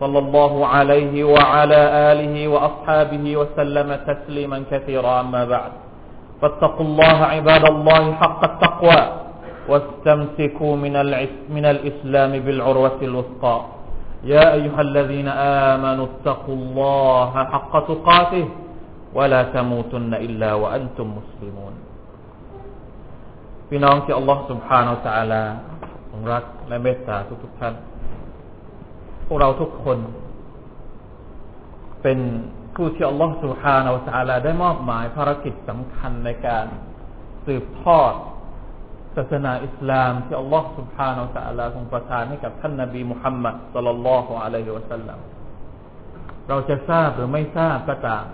صلى الله عليه وعلى آله وأصحابه وسلم تسليما كثيرا أما بعد فاتقوا الله عباد الله حق التقوى واستمسكوا من, من الإسلام بالعروة الوثقى يا أيها الذين آمنوا اتقوا الله حق تقاته ولا تموتن إلا وأنتم مسلمون พี่น้องที่อัลลอฮฺ سبحانه และ تعالى ทรงรักและเมตตาทุกๆท่าน พวกเราทุกคน เป็นผู้ที่อัลลอฮฺสุฮานาอัลลอฮได้มอบหมายภารกิจสำคัญในการสืบทอดศาสนาอิสลามที่อัลลอฮฺสุบฮานาอัลลอฮฺทรงประทานให้กับท่านนบีมุฮัมมัดสุลลัลลอฮุอะลัยฮิวะสัลลัมเราจะทราบหรือไม่ทราบก็ตาม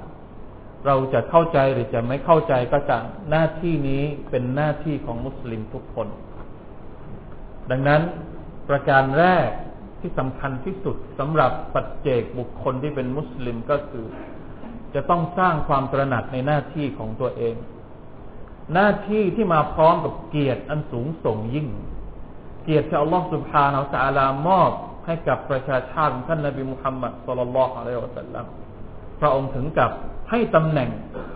เราจะเข้าใจหรือจะไม่เข้าใจก็ตามหน้าที่นี้เป็นหน้าที่ของมุสลิมทุกคน ดังนั้นประการแรก ที่สำคัญที่สุดสำหรับปัจเจกบุคคลที่เป็นมุสลิมก็คือ จะต้องสร้างความตระหนักในหน้าที่ของตัวเอง หน้าที่ที่มาพร้อมกับเกียรติอันสูงส่งยิ่ง เกียรติที่อัลลอฮฺสุบฮานาอัลตะลามอบให้กับประชาชาติของท่านนบีมุฮัมมัดสุลลัลลอฮุอะลัยฮิวะสัลลัมพระองค์ถึงกับให้ตำแหน่ง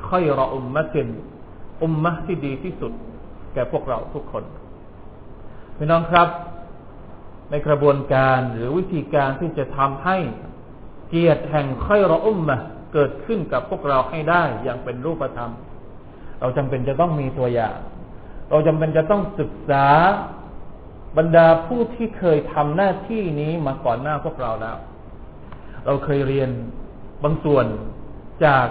ค่อยรออุมมะตินอุมมะที่ดีที่สุด แก่พวกเราทุกคนพี่น้องครับ ในกระบวนการหรือวิธีการที่จะทำให้เกียรติแห่งค่รออุมมะเกิดขึ้นกับพวกเราให้ได้อย่างเป็นรูปธรรม เราจำเป็นจะต้องมีตัวอย่าง เราจำเป็นจะต้องศึกษาบรรดาผู้ที่เคยทำหน้าที่นี้มาก่อนหน้าพวกเราแล้ว เราเคยเรียนบางส่วนจาก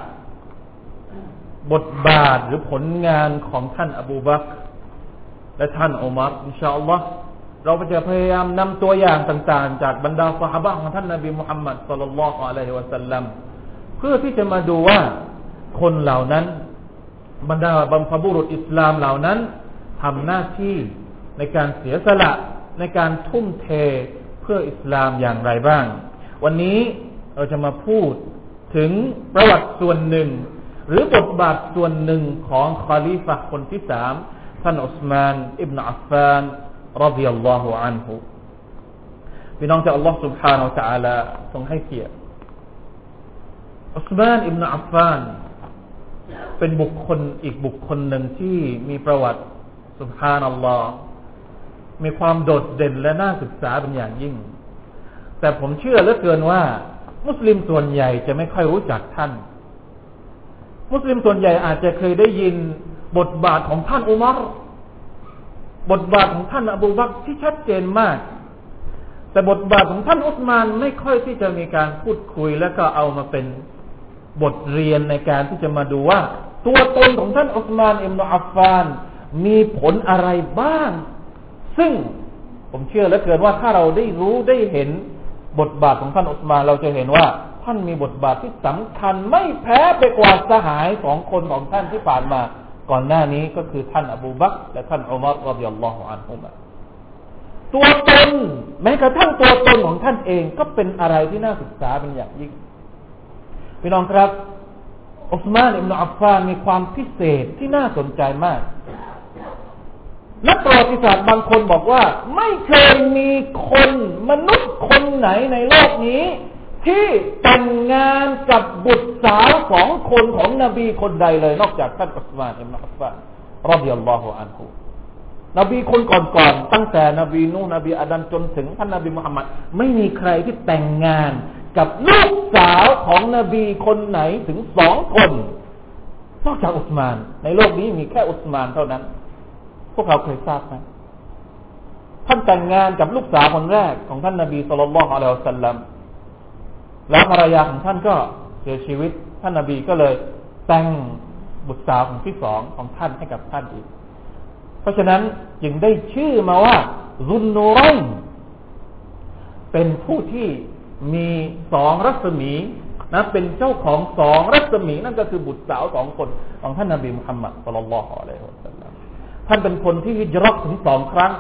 บทบาทหรือผลงานของท่านอบูบักและท่านอุมัรอินชาอัลลอฮ์ เราจะพยายามนำตัวอย่างต่างๆ จากบรรดาสหายของท่านนบีมุฮัมมัดสุลลัลลอฮุอะลัยฮิวะสัลลัมเพื่อที่จะมาดูว่าคนเหล่านั้น บรรดาบัมพบุรุษอิสลามเหล่านั้นทำหน้าที่ในการเสียสละในการทุ่มเทเพื่ออิสลามอย่างไรบ้าง วันนี้เราจะมาพูดถึงประวัติส่วนหนึ่ง หรือบทบาทส่วนหนึ่งของคาลิฟะคนที่สามท่านอุสมาน อิบนาอัฟฟาน รดิยัลลอฮุอันฮุพี่น้องจากอัลลอฮ์ سبحانه และ تعالى ทรงให้เกียรติอุสมานอิบนาอัฟฟานเป็นบุคคลอีกบุคคลหนึ่งที่มีประวัติ سبحان อัลลอฮ์มีความโดดเด่นและน่าศึกษาเป็นอย่างยิ่ง แต่ผมเชื่อเหลือเกินว่ามุสลิมส่วนใหญ่จะไม่ค่อยรู้จักท่าน มุสลิมส่วนใหญ่อาจจะเคยได้ยินบทบาทของท่านอุมาร บทบาทของท่านอบูบักที่ชัดเจนมาก แต่บทบาทของท่านอุสมานไม่ค่อยที่จะมีการพูดคุยแล้วก็เอามาเป็นบทเรียนในการที่จะมาดูว่า ตัวตนของท่านอุสมานอิมนุอัฟฟาน มีผลอะไรบ้าง ซึ่งผมเชื่อเหลือเกินว่าถ้าเราได้รู้ได้เห็นบทบาทของท่านอุสมานเราจะเห็นว่าท่านมีบทบาทที่สำคัญไม่แพ้ไปกว่าสหายสองคนของท่านที่ผ่านมา ก่อนหน้านี้ก็คือท่านอบูบักและท่านอุมัรรดิยัลลอฮุอันฮุมะตัวตนแม้กระทั่งตัวตนของท่านเองก็เป็นอะไรที่น่าศึกษาเป็นอย่างยิ่งพี่น้องครับอุสมานอิบนาอัฟฟานมีความพิเศษที่น่าสนใจมาก นักประวัติศาสตร์บางคนบอกว่า ไม่เคยมีคนมนุษย์คนไหนในโลกนี้ ที่แต่งงานกับบุตรสาวสองคนของนบีคนใดเลย นอกจากท่านอุสมานอิมอัฟฟานรดิยัลลอฮุอันฮุนบีคนก่อนๆตั้งแต่นบีนูนบีอาดันจนถึงท่านนบีมุฮัมมัดไม่มีใครที่แต่งงานกับลูกสาวของนบีคนไหนถึงสองคน นอกจากอุสมาน ในโลกนี้มีแค่อุสมานเท่านั้น พวกเราเคยทราบไหมท่านแต่งงานกับลูกสาวคนแรกของท่านนบีสุลต่านละอัลลอฮฺสัลลัม แล้วภรรยาของท่านก็เสียชีวิตท่านนาบีก็เลยแต่งบุตรสาวของที่สองของท่านให้กับท่านอีก เพราะฉะนั้นจึงได้ชื่อมาว่ารุนนูรันเป็นผู้ที่มีสองรัศมีนะเป็นเจ้าของสองรัศมีนั่นก็คือบุตรสาวสองคนของท่านนบีมุฮัมมัดสุลลัลลอฮุอะลัยฮิวะสัลลัมท่านเป็นคนที่ฮิจรัตถึงสองครั้ง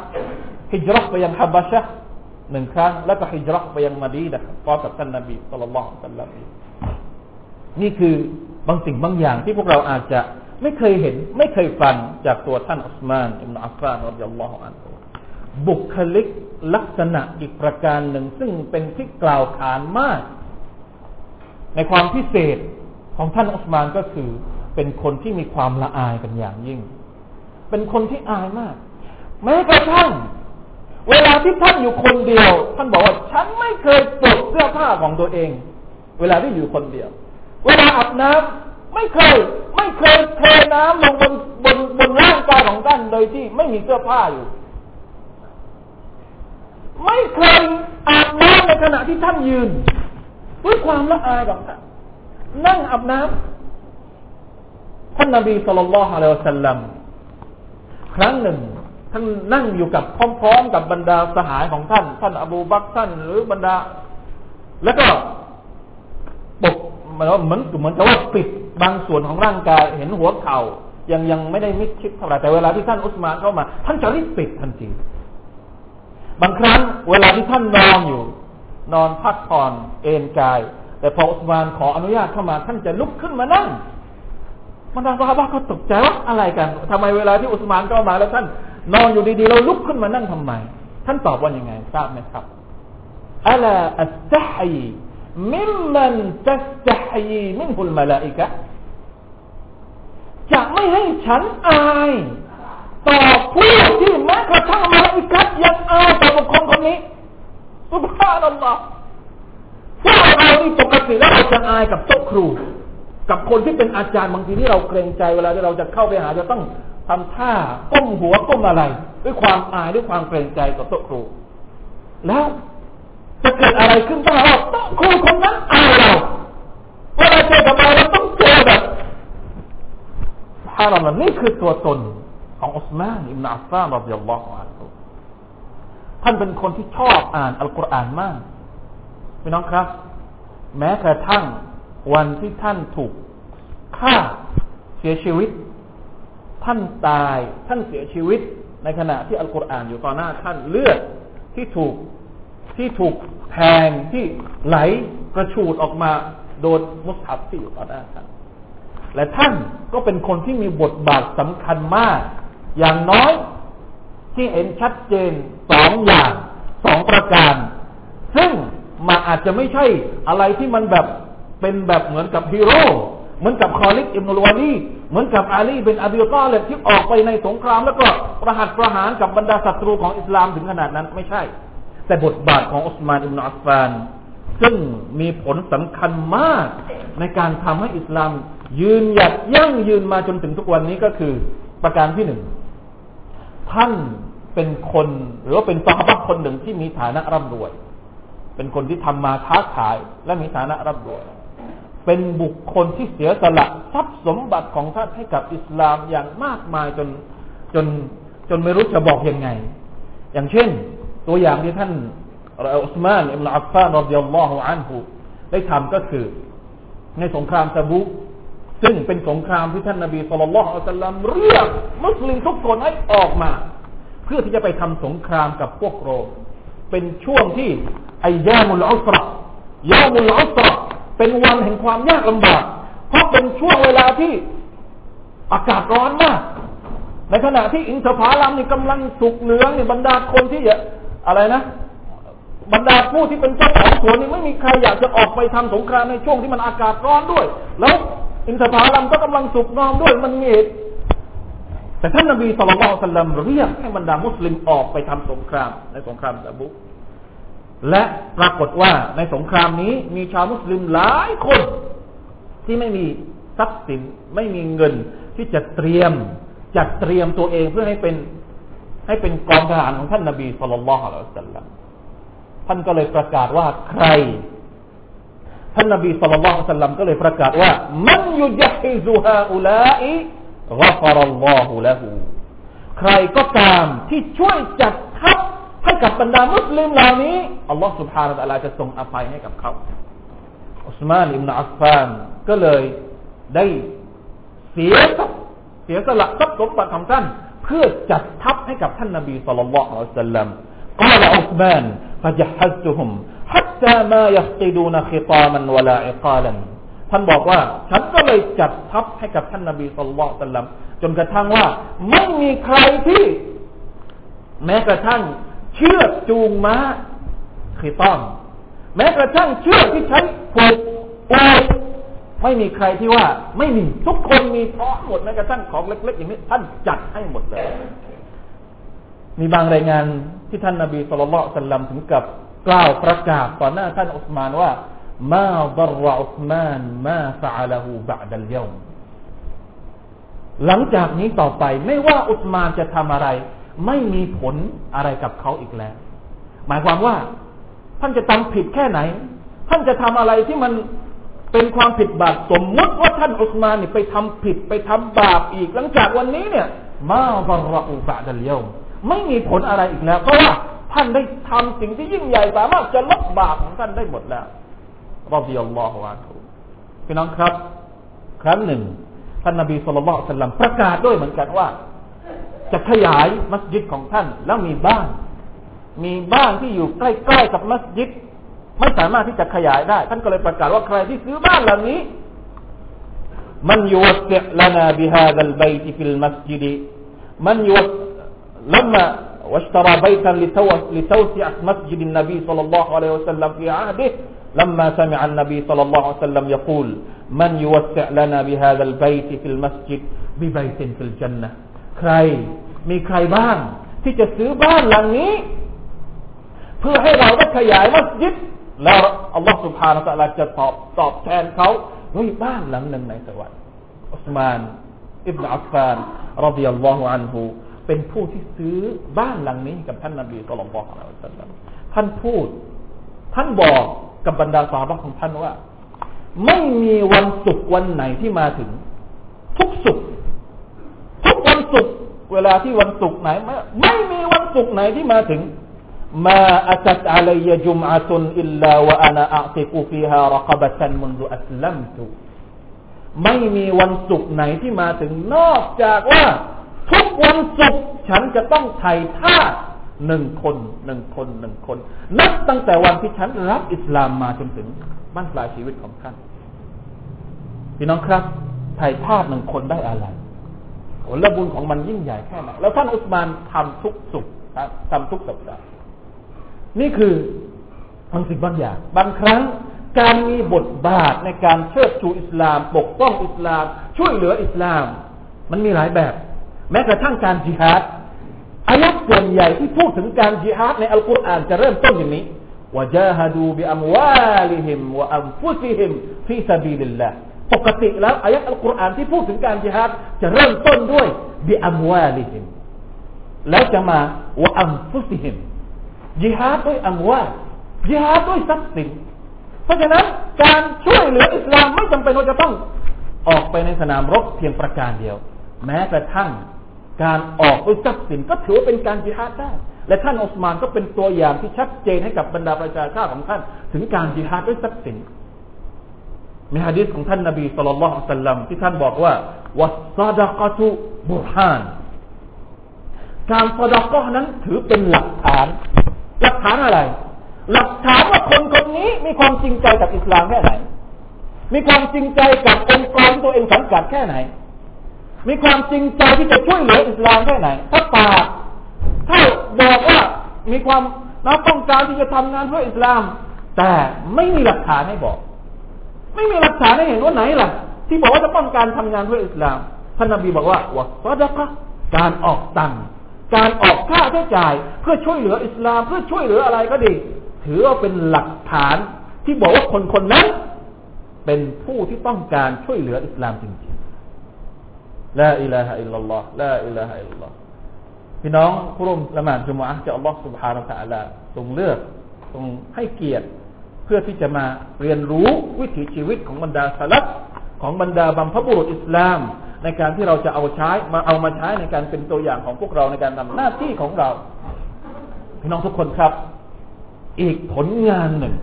ฮิจรัตไปยังฮับบาชะ หนึ่งครั้ง แล้วก็ฮิจรัตไปยังมาดีนะพร้อมกับท่านนบีสุลลัลลอฮุอะลัยฮิวะสัลลัมนี่คือบางสิ่งบางอย่างที่พวกเราอาจจะไม่เคยเห็น ไม่เคยฟังจากตัวท่านอุสมานอิบนอัฟฟานรดิยัลลอฮุอันบุคลิกลักษณะอีกประการหนึ่ง ซึ่งเป็นที่กล่าวขานมาก ในความพิเศษของท่านอุสมานก็คือ เป็นคนที่มีความละอายเป็นอย่างยิ่ง เป็นคนที่อายมาก แม้กระทั่ง เวลาที่ท่านอยู่คนเดียว ท่านบอกว่าฉันไม่เคยปลดเสื้อผ้าของตัวเอง เวลาที่อยู่คนเดียว เวลาอาบน้ำไม่เคย ไม่เคยเทน้ำลงบนบนบนร่างกายของท่านโดยที่ไม่มีเสื้อผ้าอยู่ ไม่เคยอาบน้ำในขณะที่ท่านยืนด้วยความละอายของท่านนั่งอาบน้ำท่านนบีสุลต่านละฮ์อะลัยฮิสัลลัมครั้งหนึ่ง ท่านนั่งอยู่กับพร้อมๆกับบรรดาสหายของท่าน ท่านอบูบักท่านหรือบรรดา แล้วก็ปกเหมือนเหมือนเหมือนกับว่าปิดบางส่วนของร่างกายเห็นหัวเข่ายังยังไม่ได้มิดชิดเท่าไหร่แต่เวลาที่ท่านอุสมานเข้ามา ท่านจะรีบปิดทันทีบางครั้งเวลาที่ท่านนอนอยู่ นอนพักผ่อนเอนกาย แต่พออุสมานขออนุญาตเข้ามา ท่านจะลุกขึ้นมานั่งบรรดาซาบะก็ตกใจว่าอะไรกันทำไมเวลาที่อุสมานเข้ามาแล้วท่าน นอนอยู่ดีๆเราลุกขึ้นมานั่งทำไม ท่านตอบว่ายังไง ทราบไหมครับألا أستحي ممن تستحي منه الملائكةจะไม่ให้ฉันอายต่อผู้ที่แม้กระทั่งมลาอิกะฮ์ยังอายต่อบุคคลคนนี้سبحان اللهพวกเราที่ปกติแล้วเราจะอายกับโต๊ะครู กับคนที่เป็นอาจารย์บางทีที่เราเกรงใจเวลาที่เราจะเข้าไปหาจะต้อง ทำท่าก้มหัวก้มอะไร ด้วยความอายด้วยความเกรงใจกับโต๊ะครู แล้วจะเกิดอะไรขึ้นถ้าเราโต๊ะครูคนนั้นอายเราเวลาเจอกับเราเราต้องเจอแบบฮารามันนี่คือตัวตนของอุสมานอิบนาอัฟฟานรดิยัลลอฮุอันฮุท่านเป็นคนที่ชอบอ่านอัลกุรอานมากพี่น้องครับ แม้กระทั่งวันที่ท่านถูกฆ่าเสียชีวิต ท่านตายท่านเสียชีวิต ในขณะที่อัลกุรอานอยู่ต่อหน้าท่านเลือดที่ถูกที่ถูกแทงที่ไหลกระชูดออกมาโดนมุสฮับที่อยู่ต่อหน้าท่านและท่านก็เป็นคนที่มีบทบาทสำคัญมาก อย่างน้อยที่เห็นชัดเจนสองอย่างสองประการ ซึ่งมันอาจจะไม่ใช่อะไรที่มันแบบเป็นแบบเหมือนกับฮีโร่เหมือนกับคอลิดอิบนุลวาลีด เหมือนกับอาลีอิบนุอบีฏอลิบที่ออกไปในสงคราม แล้วก็ประหัตประหารกับบรรดาศัตรูของอิสลามถึงขนาดนั้นไม่ใช่ แต่บทบาทของอุสมานอิบนุอัฟฟานซึ่งมีผลสำคัญมากในการทำให้อิสลาม ยืนหยัดยั่งยืนมาจนถึงทุกวันนี้ก็คือประการที่หนึ่งท่านเป็นคนหรือว่าเป็นสาบะคนหนึ่งที่มีฐานะร่ำรวย เป็นคนที่ทำมาค้าขายและมีฐานะร่ำรวย เป็นบุคคลที่เสียสละทรัพย์สมบัติของท่านให้กับอิสลามอย่างมากมายจนจนจนไม่รู้จะบอกยังไง อย่างเช่น ตัวอย่างที่ท่านอุสมานอิบนาอัฟฟานรดิยัลลอฮุอันฮุได้ทำก็คือ ในสงครามตะบุซึ่งเป็นสงครามที่ท่านนบีสุลต่านละอัลลัมเรียกมุสลิมทุกคนให้ออกมา เพื่อที่จะไปทำสงครามกับพวกโรมเป็นช่วงที่ไอยามุลอุสระยามุลอุสระ เป็นวันแห่งความยากลำบาก เพราะเป็นช่วงเวลาที่อากาศร้อนมาก ในขณะที่อินทผลัมนี่กำลังสุกเหลืองเนี่ยบรรดาคนที่อะไรนะ บรรดาผู้ที่เป็นเจ้าของสวนนี่ไม่มีใครอยากจะออกไปทำสงครามในช่วงที่มันอากาศร้อนด้วย แล้วอินทผลัมก็กำลังสุกงอมด้วยมันมีเหตุแต่ท่านนบีสุลต่านสัลลัมเรียกให้บรรดามุสลิมออกไปทำสงครามในสงครามตะบุก และปรากฏว่าในสงครามนี้มีชาวมุสลิมหลายคน ที่ไม่มีทรัพย์สินไม่มีเงินที่จะเตรียมจัดเตรียมตัวเองเพื่อให้เป็นให้เป็นกองทหารของท่านนบีสุลต่านละสัลลัมท่านก็เลยประกาศว่าใคร ท่านนบีสุลต่านสัลลัมก็เลยประกาศว่า มันยุยฮิซุฮาอุลาอิกฟารัลลอฮุละหูใครก็ตามที่ช่วยจัดทัพ ให้กับบรรดามุสลิมเหล่านี้อัลลอฮฺสุบฮานาอัลลอฮฺจะทรงอภัยให้กับเขา อุสมานอิบนาอัฟฟานก็เลยได้เสียเสียสละทรัพย์สมบัติของท่าน เพื่อจัดทัพให้กับท่านนบีสุลต่านละอัลสลัม قال عثمان فجهزتهم حتى ما يفقدون خطاما ولا عقالا ท่านบอกว่า ฉันก็เลยจัดทัพให้กับท่านนบีสุลต่านจนกระทั่งว่า ไม่มีใครที่ แม้กระทั่ง เชือกจูงม้าขีต้อง แม้กระทั่งเชือกที่ใช้ผูกอูไม่มีใครที่ว่า ไม่มีทุกคนมีพร้อมหมดแม้กระทั่งของเล็ก ๆ อย่างนี้ ท่านจัดให้หมดเลย มีบางรายงานที่ท่านนาบีสุลต่านสัลลัมถึงกับกล่าวประกาศต่อหน้าท่านอุสมานว่ามาดรอุสมานมาฟะลหูบะดัลยมหลังจากนี้ต่อไปไม่ว่าอุสมานจะทำอะไร ไม่มีผลอะไรกับเขาอีกแล้ว หมายความว่า ท่านจะทำผิดแค่ไหน ท่านจะทำอะไรที่มันเป็นความผิดบาปสมมติว่าท่านอุสมานนี่ไปทำผิดไปทำบาปอีก หลังจากวันนี้เนี่ย มาบรอุบะดัลยมไม่มีผลอะไรอีกแล้ว เพราะว่าท่านได้ทำสิ่งที่ยิ่งใหญ่สามารถจะลบบาปของท่านได้หมดแล้วรอบิยัลลอฮฺวะทุพี่น้องครับ ครั้งหนึ่งท่านนบีสุลต่านลลัมประกาศด้วยเหมือนกันว่า จะขยายมัสยิดของท่าน แล้วมีบ้าน มีบ้านที่อยู่ใกล้ๆกับมัสยิด ไม่สามารถที่จะขยายได้ ท่านก็เลยประกาศว่าใครที่ซื้อบ้านหลังนี้ มันยุวสิลนาบิฮาดัลบัยติฟิลมัสยิดมันยุวลำมา واشترى بيتا لتوسعة مسجد النبي صلى الله عليه وسلم في عهده لما سمع النبي صلى الله عليه وسلم يقول من يوسع لنا بهذا البيت في المسجد ببيت في الجنة ใครมีใครบ้าง ที่จะซื้อบ้านหลังนี้ เพื่อให้เราได้ขยายมัสยิดแล้วอัลลอฮฺสุบฮานาตะลาจะตอบตอบแทนเขาด้วยบ้านหลังหนึ่งในสวรรค์อุสมาน อิบนาอัฟฟานรดิยัลลอฮุอันฮูเป็นผู้ที่ซื้อบ้านหลังนี้กับท่านนบีสุลต่านของเราท่านพูด ท่านบอกกับบรรดาสาวกของท่านว่า ไม่มีวันศุกร์วันไหนที่มาถึง ทุกศุกร์ วันศุกร์เวลาที่วันศุกร์ไหนไม่ไม่มีวันศุกร์ไหนที่มาถึงมาอัตตอะลัยจุมอะตุนอิลลาวะอานาอัติกุฟีฮารกบะตันมุนดุอัสลัมตุไม่มีวันศุกร์ไหนที่มาถึงนอกจากว่า ทุกวันศุกร์ฉันจะต้องไถ่ทาสหนึ่งคนหนึ่งคนหนึ่งคน นับตั้งแต่วันที่ฉันรับอิสลามมาจนถึงบ้านปลายชีวิตของท่านพี่น้องครับไถ่ทาสหนึ่งคนได้อะไร ผลบุญของมันยิ่งใหญ่แค่ไหนแล้วท่านอุสมานทำทุกศุกร์ทำทุกสัปดาห์นี่คือบางสิ่งบางอย่าง บางครั้งการมีบทบาทในการเชิดชูอิสลาม ปกป้องอิสลาม ช่วยเหลืออิสลาม มันมีหลายแบบ แม้กระทั่งการจิฮาดอายัดส่วนใหญ่ที่พูดถึงการจิฮาดในอัลกุรอานจะเริ่มต้นอย่างนี้وجاهدوا بأموالهم وأنفسهم في سبيل الله ปกติแล้วอายัดอัลกุรอานที่พูดถึงการจิฮาดจะเริ่มต้นด้วยบิอัมวาลิฮิมแล้วจะมาวะอัมฟุซิฮิมจิฮาดด้วยอัมวาลจิฮาดด้วยทรัพย์สินเพราะฉะนั้นการช่วยเหลืออิสลามไม่จำเป็นว่าจะต้องออกไปในสนามรบเพียงประการเดียว แม้กระทั่งการออกด้วยทรัพย์สินก็ถือว่าเป็นการจิฮาดได้ และท่านอุสมานก็เป็นตัวอย่างที่ชัดเจนให้กับบรรดาประชาชาติของท่าน ถึงการจิฮาดด้วยทรัพย์สิน มีฮะดีษของท่านนบีสุลต่านสัลลัมที่ท่านบอกว่าวัสซาดะกตุบุฮาน การซาดะกนั้นถือเป็นหลักฐาน หลักฐานอะไร หลักฐานว่าคนคนนี้มีความจริงใจกับอิสลามแค่ไหน มีความจริงใจกับองค์กรตัวเองสังกัดแค่ไหน มีความจริงใจที่จะช่วยเหลืออิสลามแค่ไหน ถ้าปากถ้าบอกว่ามีความนับต้องการที่จะทำงานเพื่ออิสลาม แต่ไม่มีหลักฐานให้บอก ไม่มีหลักฐานให้เห็นว่าไหนล่ะ ที่บอกว่าจะต้องการทำงานเพื่ออิสลาม ท่านนบีบอกว่าวัสดะกะการออกตังค์การออกค่าใช้จ่าย เพื่อช่วยเหลืออิสลาม เพื่อช่วยเหลืออะไรก็ดี ถือว่าเป็นหลักฐานที่บอกว่าคนคนนั้น เป็นผู้ที่ต้องการช่วยเหลืออิสลามจริงลาอิลาฮะอิลลัลลอฮ์ลาอิลาฮะอิลลัลลอฮ์พี่น้องผู้ร่วมละหมาดจุมอะจากอัลลอฮ์ سبحانه และ تعالى ทรงเลือกทรงให้เกียรติ เพื่อที่จะมาเรียนรู้วิถีชีวิตของบรรดาสลับของบรรดาบัมพบุรุษอิสลาม ในการที่เราจะเอาใช้มาเอามาใช้ในการเป็นตัวอย่างของพวกเราในการทำหน้าที่ของเราพี่น้องทุกคนครับ อีกผลงานหนึ่ง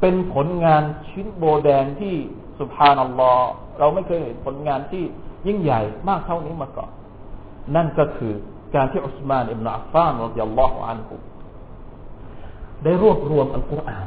เป็นผลงานชิ้นโบแดงที่สุภานัลลอฮ์เราไม่เคยเห็นผลงานที่ยิ่งใหญ่มากเท่านี้มาก่อน นั่นก็คือการที่อุสมานอิบนาอัฟฟานรดิยัลลอฮุอันฮุได้รวบรวมอัลกุรอาน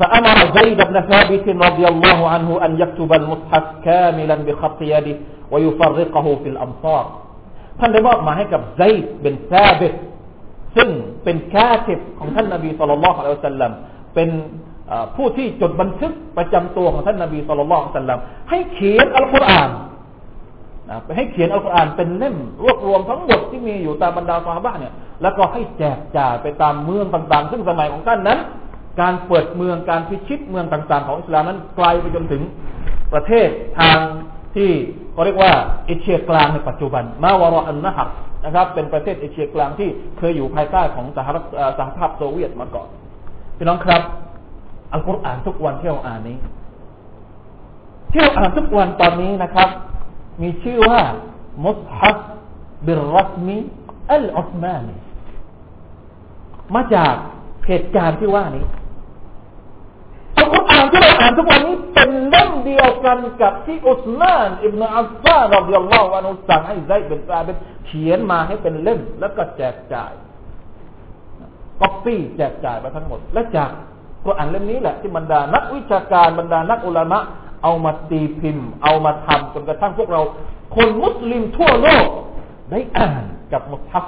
فأمر زيد بن ثابت رضي الله عنه أن يكتب المصحف كاملا بخط يده ويفرقه في الأمصار ท่านได้มอบมาให้กับไซด์เป็นซาบิตซึ่งเป็นคาติบของท่านนบีสุลต่านละอัลลอฮฺสัลลัมเป็นผู้ที่จดบันทึกประจำตัวของท่านนบีสุลต่านละอัลลอฮฺสัลลัมให้เขียนอัลกุรอานไปให้เขียนอัลกุรอานเป็นเล่มรวบรวมทั้งหมดที่มีอยู่ตามบรรดาซาฮาบะเนี่ยแล้วก็ให้แจกจ่ายไปตามเมืองต่างๆ ซึ่งสมัยของท่านนั้น การเปิดเมืองการพิชิตเมืองต่าง ๆ ของอิสลามนั้นไกลไปจนถึงประเทศทางที่เขาเรียกว่าเอเชียกลางในปัจจุบัน มาวารอันนะฮักนะครับ เป็นประเทศเอเชียกลางที่เคยอยู่ภายใต้ของสหรัฐสหภาพโซเวียตมาก่อนพี่น้องครับ อัลกุรอานทุกวันที่เราอ่านนี้ที่เราอ่านทุกวันตอนนี้นะครับ มีชื่อว่ามุสฮับบิรรัสมีอัลอุสมานีมาจากเหตุการณ์ที่ว่านี้ ที่เราอ่านทุกวันนี้เป็นเล่มเดียวกันกับที่อุสมานอิบนาอัฟฟานรดิยัลลอฮุอันุสั่งให้ไซเป็นซาเป็นเขียนมาให้เป็นเล่มแล้วก็แจกจ่ายก๊อปปี้แจกจ่ายไปทั้งหมด และจากกุรอานเล่มนี้แหละที่บรรดานักวิชาการบรรดานักอุลามะ เอามาตีพิมพ์ เอามาทำจนกระทั่งพวกเรา คนมุสลิมทั่วโลก ได้อ่านกับมุศฮัฟ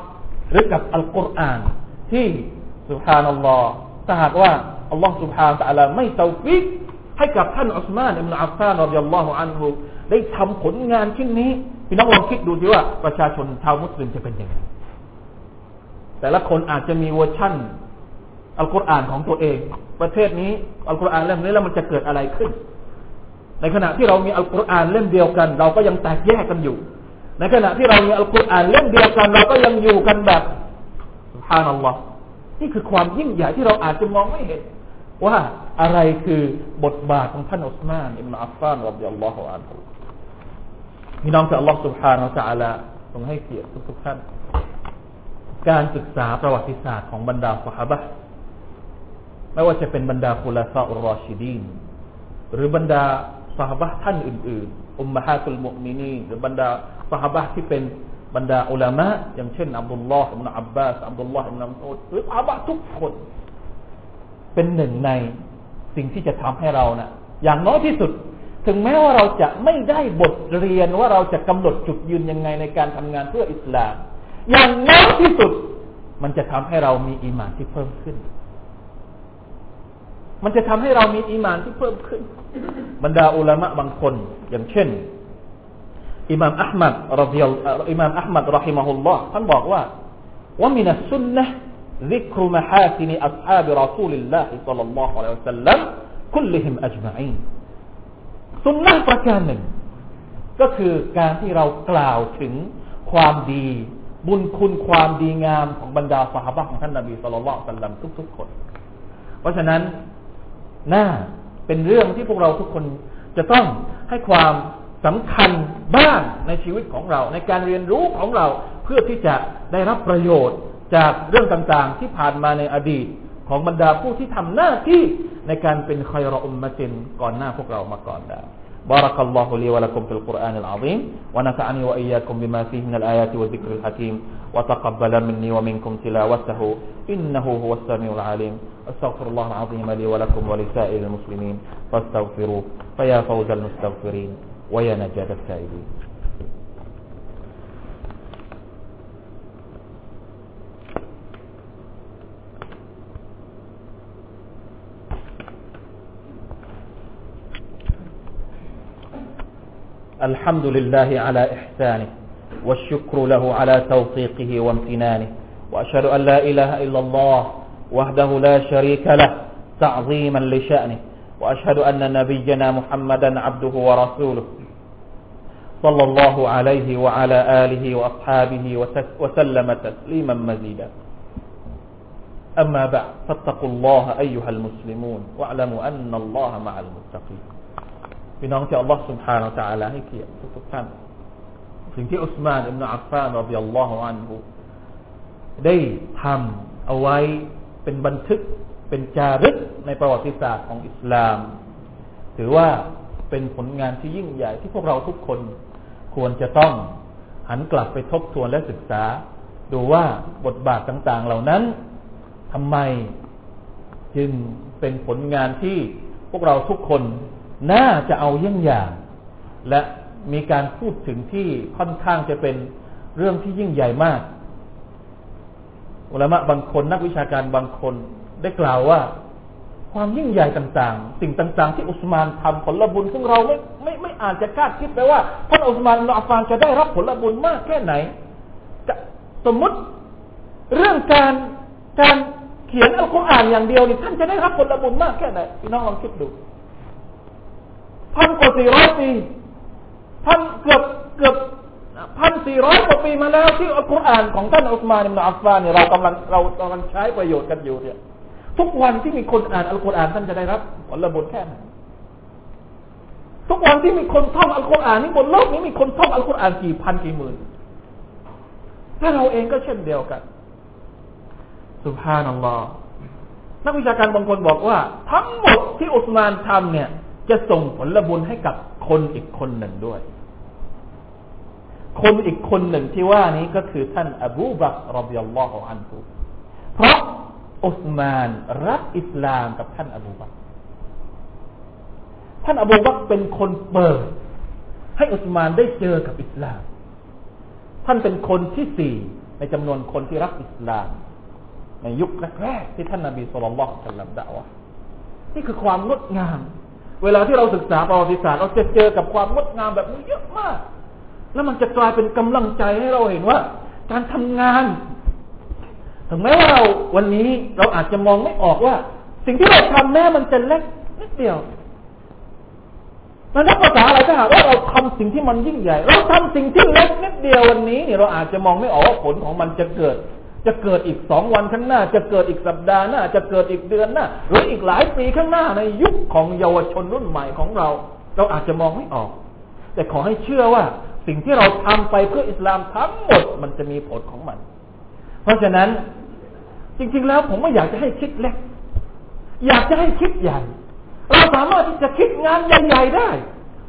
หรือกับอัลกุรอานที่سبحان الله ถ้าหากว่าอัลลอฮ์ سبحانه وتعالىไม่เตาฟิกให้กับท่านอุสมานอิบนาอัฟฟานرضي الله عنهได้ทำผลงานชิ้นนี้พี่น้องลองคิดดูดิว่าประชาชนชาวมุสลิมจะเป็นยังไงแต่ละคนอาจจะมีเวอร์ชั่นอัลกุรอานของตัวเอง ประเทศนี้อัลกุรอานเล่มนี้แล้วมันจะเกิดอะไรขึ้น ในขณะที่เรามีอัลกุรอานเล่มเดียวกัน เราก็ยังแตกแยกกันอยู่ ในขณะที่เรามีอัลกุรอานเล่มเดียวกัน เราก็ยังอยู่กันแบบฮานัลลอฮ์ นี่คือความยิ่งใหญ่ที่เราอาจจะมองไม่เห็น ว่าอะไรคือบทบาทของท่านอุสมานอิบนาอัฟฟานรบดิยัลลอฮุอันฮุพี่น้องที่อัลลอฮ์ سبحانه และ تعالى ทรงให้เกียรติทุกๆท่าน การศึกษาประวัติศาสตร์ของบรรดาสหบะไม่ว่าจะเป็นบรรดาคุลาซาอุรอชิดีนหรือบรรดาสหบะท่านอื่นๆ อุมมะฮาตุลมุมินีหรือบรรดาสหบะที่เป็น บรรดาอุลามะอย่างเช่นอับดุลลอฮ์อิบนาอับบาสอับดุลลอฮ์อิบนามัสูดหรือสหบะทุกคน เป็นหนึ่งในสิ่งที่จะทำให้เรานะ่ะ อย่างน้อยที่สุด ถึงแม้ว่าเราจะไม่ได้บทเรียนว่าเราจะกำหนดจุดยืนยังไงในการทำงานเพื่ออิสลาม อย่างน้อยที่สุด มันจะทำให้เรามีอีมานที่เพิ่มขึ้น มันจะทำให้เรามีอีมานที่เพิ่มขึ้น บรรดาอุลามะบางคน อย่างเช่น อิมามอัลมัดรดิยัลอิมามอัลมัดรอฮิมะฮุลลอฮ์ท่านบอกว่าومن السنة ذكر محاسن أصحاب رسول الله صلى الله عليه وسلم كلهم أجمعينสุนนะประการหนึ่ง ก็คือการที่เรากล่าวถึงความดี บุญคุณความดีงามของบรรดาสหายของท่านนบีสุลต่านสัลลัมทุกๆคน เพราะฉะนั้นน่าเป็นเรื่องที่พวกเราทุกคนจะต้องให้ความ สำคัญบ้างในชีวิตของเรา ในการเรียนรู้ของเราเพื่อที่จะได้รับประโยชน์จากเรื่องต่างๆ ที่ผ่านมาในอดีต ของบรรดาผู้ที่ทำหน้าที่ในการเป็นคอยรออุมมะจินก่อนหน้าพวกเรามาก่อนได้ بارك الله لي ولكم في القرآن العظيم ونفعني وإياكم بما فيه من الآيات والذكر الحكيم وتقبل مني ومنكم تلاوته إنه هو السميع العليم أستغفر الله العظيم لي ولكم ولسائر المسلمين فاستغفروه فيا فوز المستغفرين ويا نجاة التائبين الحمد لله على إحسانه والشكر له على توفيقه وامتنانه وأشهد أن لا إله إلا الله وحده لا شريك له تعظيما لشأنه وأشهد أن نبينا محمدا عبده ورسوله. صلى الله عليه وعلى آله وأصحابه وسلم تسليما مزيدا أما بعد فاتقوا الله أيها المسلمون واعلموا أن الله مع المتقين พี่น้องที่อัลลอฮ์ سبحانه และ تعالى ให้เกียรติทุกท่านสิ่งที่อุสมานอิบนาอัฟฟานรดิยัลลอฮุอันฮุได้ทำเอาไว้เป็นบันทึกเป็นจารึกในประวัติศาสตร์ของอิสลาม ถือว่าเป็นผลงานที่ยิ่งใหญ่ที่พวกเราทุกคน ควรจะต้องหันกลับไปทบทวนและศึกษา ดูว่าบทบาทต่างๆ เหล่านั้นทำไมจึงเป็นผลงานที่พวกเราทุกคนน่าจะเอาเยี่ยงอย่าง และมีการพูดถึงที่ค่อนข้างจะเป็นเรื่องที่ยิ่งใหญ่มากอุลามะบางคนนักวิชาการบางคนได้กล่าวว่า ความยิ่งใหญ่ต่างๆ สิ่งต่างๆ ที่อุสมานทำผลบุญซึ่งเราไม่ไม่ไม่อาจจะคาดคิดไปว่าท่านอุสมานอัลฟานจะได้รับผลบุญมากแค่ไหนสมมติเรื่องการการเขียนอัลกุรอานอย่างเดียวนี่ท่านจะได้รับผลบุญมากแค่ไหนพี่น้องลองคิดดูพันกว่าสี่ร้อยปีพันเกือบเกือบพันสี่ร้อยกว่าปีมาแล้วที่อัลกุรอานของท่านอุสมานอิบนาอัฟฟานเนี่ยเรากำลังเรากำลังใช้ประโยชน์กันอยู่เนี่ย ทุกวันที่มีคนอ่านอัลกุรอานท่านจะได้รับผลบุญแค่ไหนทุกวันที่มีคนท่องอัลกุรอานนี่บนโลกนี้มีคนท่องอัลกุรอานกี่พันกี่หมื่นถ้าเราเองก็เช่นเดียวกันสุภานัลลอฮ์นักวิชาการบางคนบอกว่า ทั้งหมดที่อุสมานทำเนี่ย จะส่งผลบุญให้กับคนอีกคนหนึ่งด้วย คนอีกคนหนึ่งที่ว่านี้ก็คือท่านอบูบักรบิยัลลอฮุอันฮุเพราะ อุสมาน รับอิสลามกับท่านอบูบักท่านอบูบักเป็นคนเปิด ให้อุสมานได้เจอกับอิสลาม ท่านเป็นคนที่สี่ในจำนวนคนที่รับอิสลาม ในยุคแรกๆที่ท่านนาบีสุลต่านสัลลัมด่าวะนี่คือความงดงาม เวลาที่เราศึกษาประวัติศาสตร์เราจะเจอกับความงดงามแบบนี้เยอะมาก แล้วมันจะกลายเป็นกำลังใจให้เราเห็นว่า การทำงาน ถึงแม้ว่าเราวันนี้เราอาจจะมองไม่ออกว่า สิ่งที่เราทำแม้มันจะเล็กนิดเดียวมันนักภาษาอะไรถ้าหากว่าเราทำสิ่งที่มันยิ่งใหญ่ เราทำสิ่งที่เล็กนิดเดียววันนี้เนี่ยเราอาจจะมองไม่ออกว่าผลของมันจะเกิด จะเกิดอีกสองวันข้างหน้า จะเกิดอีกสัปดาห์หน้า จะเกิดอีกเดือนหน้าหรืออีกหลายปีข้างหน้าในยุคของเยาวชนรุ่นใหม่ของเรา เราอาจจะมองไม่ออก แต่ขอให้เชื่อว่า สิ่งที่เราทำไปเพื่ออิสลามทั้งหมดมันจะมีผลของมัน เพราะฉะนั้น จริง ๆ แล้ว ผมไม่อยากจะให้คิดเล็ก อยากจะให้คิดใหญ่ เราสามารถที่จะคิดงานใหญ่ๆได้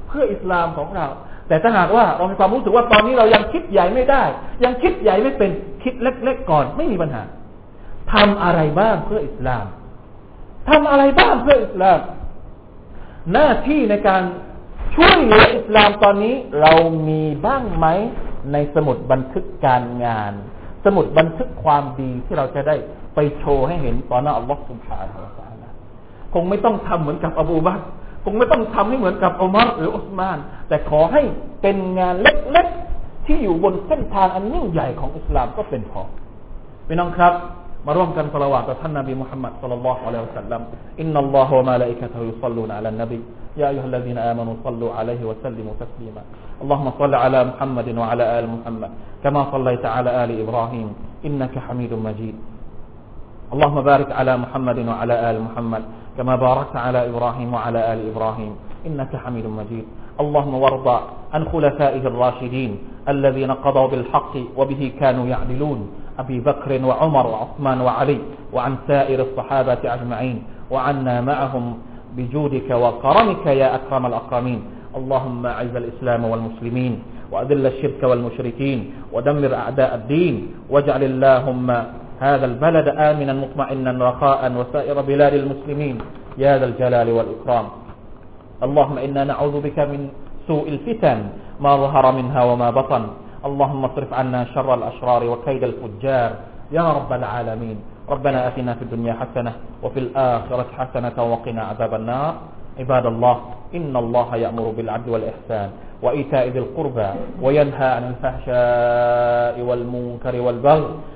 เพื่ออิสลามของเรา แต่ถ้าหากว่าเรามีความรู้สึกว่าตอนนี้เรายังคิดใหญ่ไม่ได้ ยังคิดใหญ่ไม่เป็นคิดเล็กๆก่อนไม่มีปัญหาทำอะไรบ้างเพื่ออิสลามทำอะไรบ้างเพื่ออิสลาม หน้าที่ในการช่วยเหลืออิสลามตอนนี้เรามีบ้างไหมในสมุดบันทึกการงาน สมุดบันทึกความดีที่เราจะได้ ไปโชว์ให้เห็นต่อหน้าอัลลอฮฺ سبحانه وتعالىคงไม่ต้องทำเหมือนกับอบูบักรคงไม่ต้องทำให้เหมือนกับอุมัรหรืออุสมาน แต่ขอให้เป็นงานเล็กๆที่อยู่บนเส้นทางอันยิ่งใหญ่ของอิสลามก็เป็นพอพี่น้องครับ มาร่วมกันเศาะละวาตต่อท่านนบีมุฮัมมัดصلى الله عليه وسلم إن الله وملائكته يصلون على النبيยาอัยยูฮัลลซีนอามานุศ็อลลูอะลัยฮิวะสัลลิมุตัสลีมาอัลลอฮุมะศ็อลลิอะลามุฮัมมัดวะอะลาอาลมุฮัมมัดกะมาศ็อลลั اللهم بارك على محمد وعلى آل محمد كما باركت على إبراهيم وعلى آل إبراهيم. إنك حميد مجيد. اللهم وارض عن خلفائه الراشدين الذين قضوا بالحق وبه كانوا يعدلون. أبي بكر وعمر وعثمان وعلي وعن سائر الصحابة أجمعين. وعنا معهم بجودك وكرمك يا أكرم الأكرمين. اللهم أعز الإسلام والمسلمين وأذل الشرك والمشركين ودمر أعداء الدين. واجعل اللهم هذا البلد آمنا مطمئنا رخاء وسائر بلاد المسلمين. يا ذا الجلال والإكرام. اللهم إنا نعوذ بك من سوء الفتن ما ظهر منها وما بطن. اللهم اصرف عنا شر الأشرار وكيد الفجار. يا رب العالمين. ربنا أتنا في الدنيا حسنة وفي الآخرة حسنة وقنا عذاب النار. عباد الله إن الله يأمر بالعدل والإحسان وإيتاء ذي القربى وينهى عن الفحشاء والمنكر والبغي.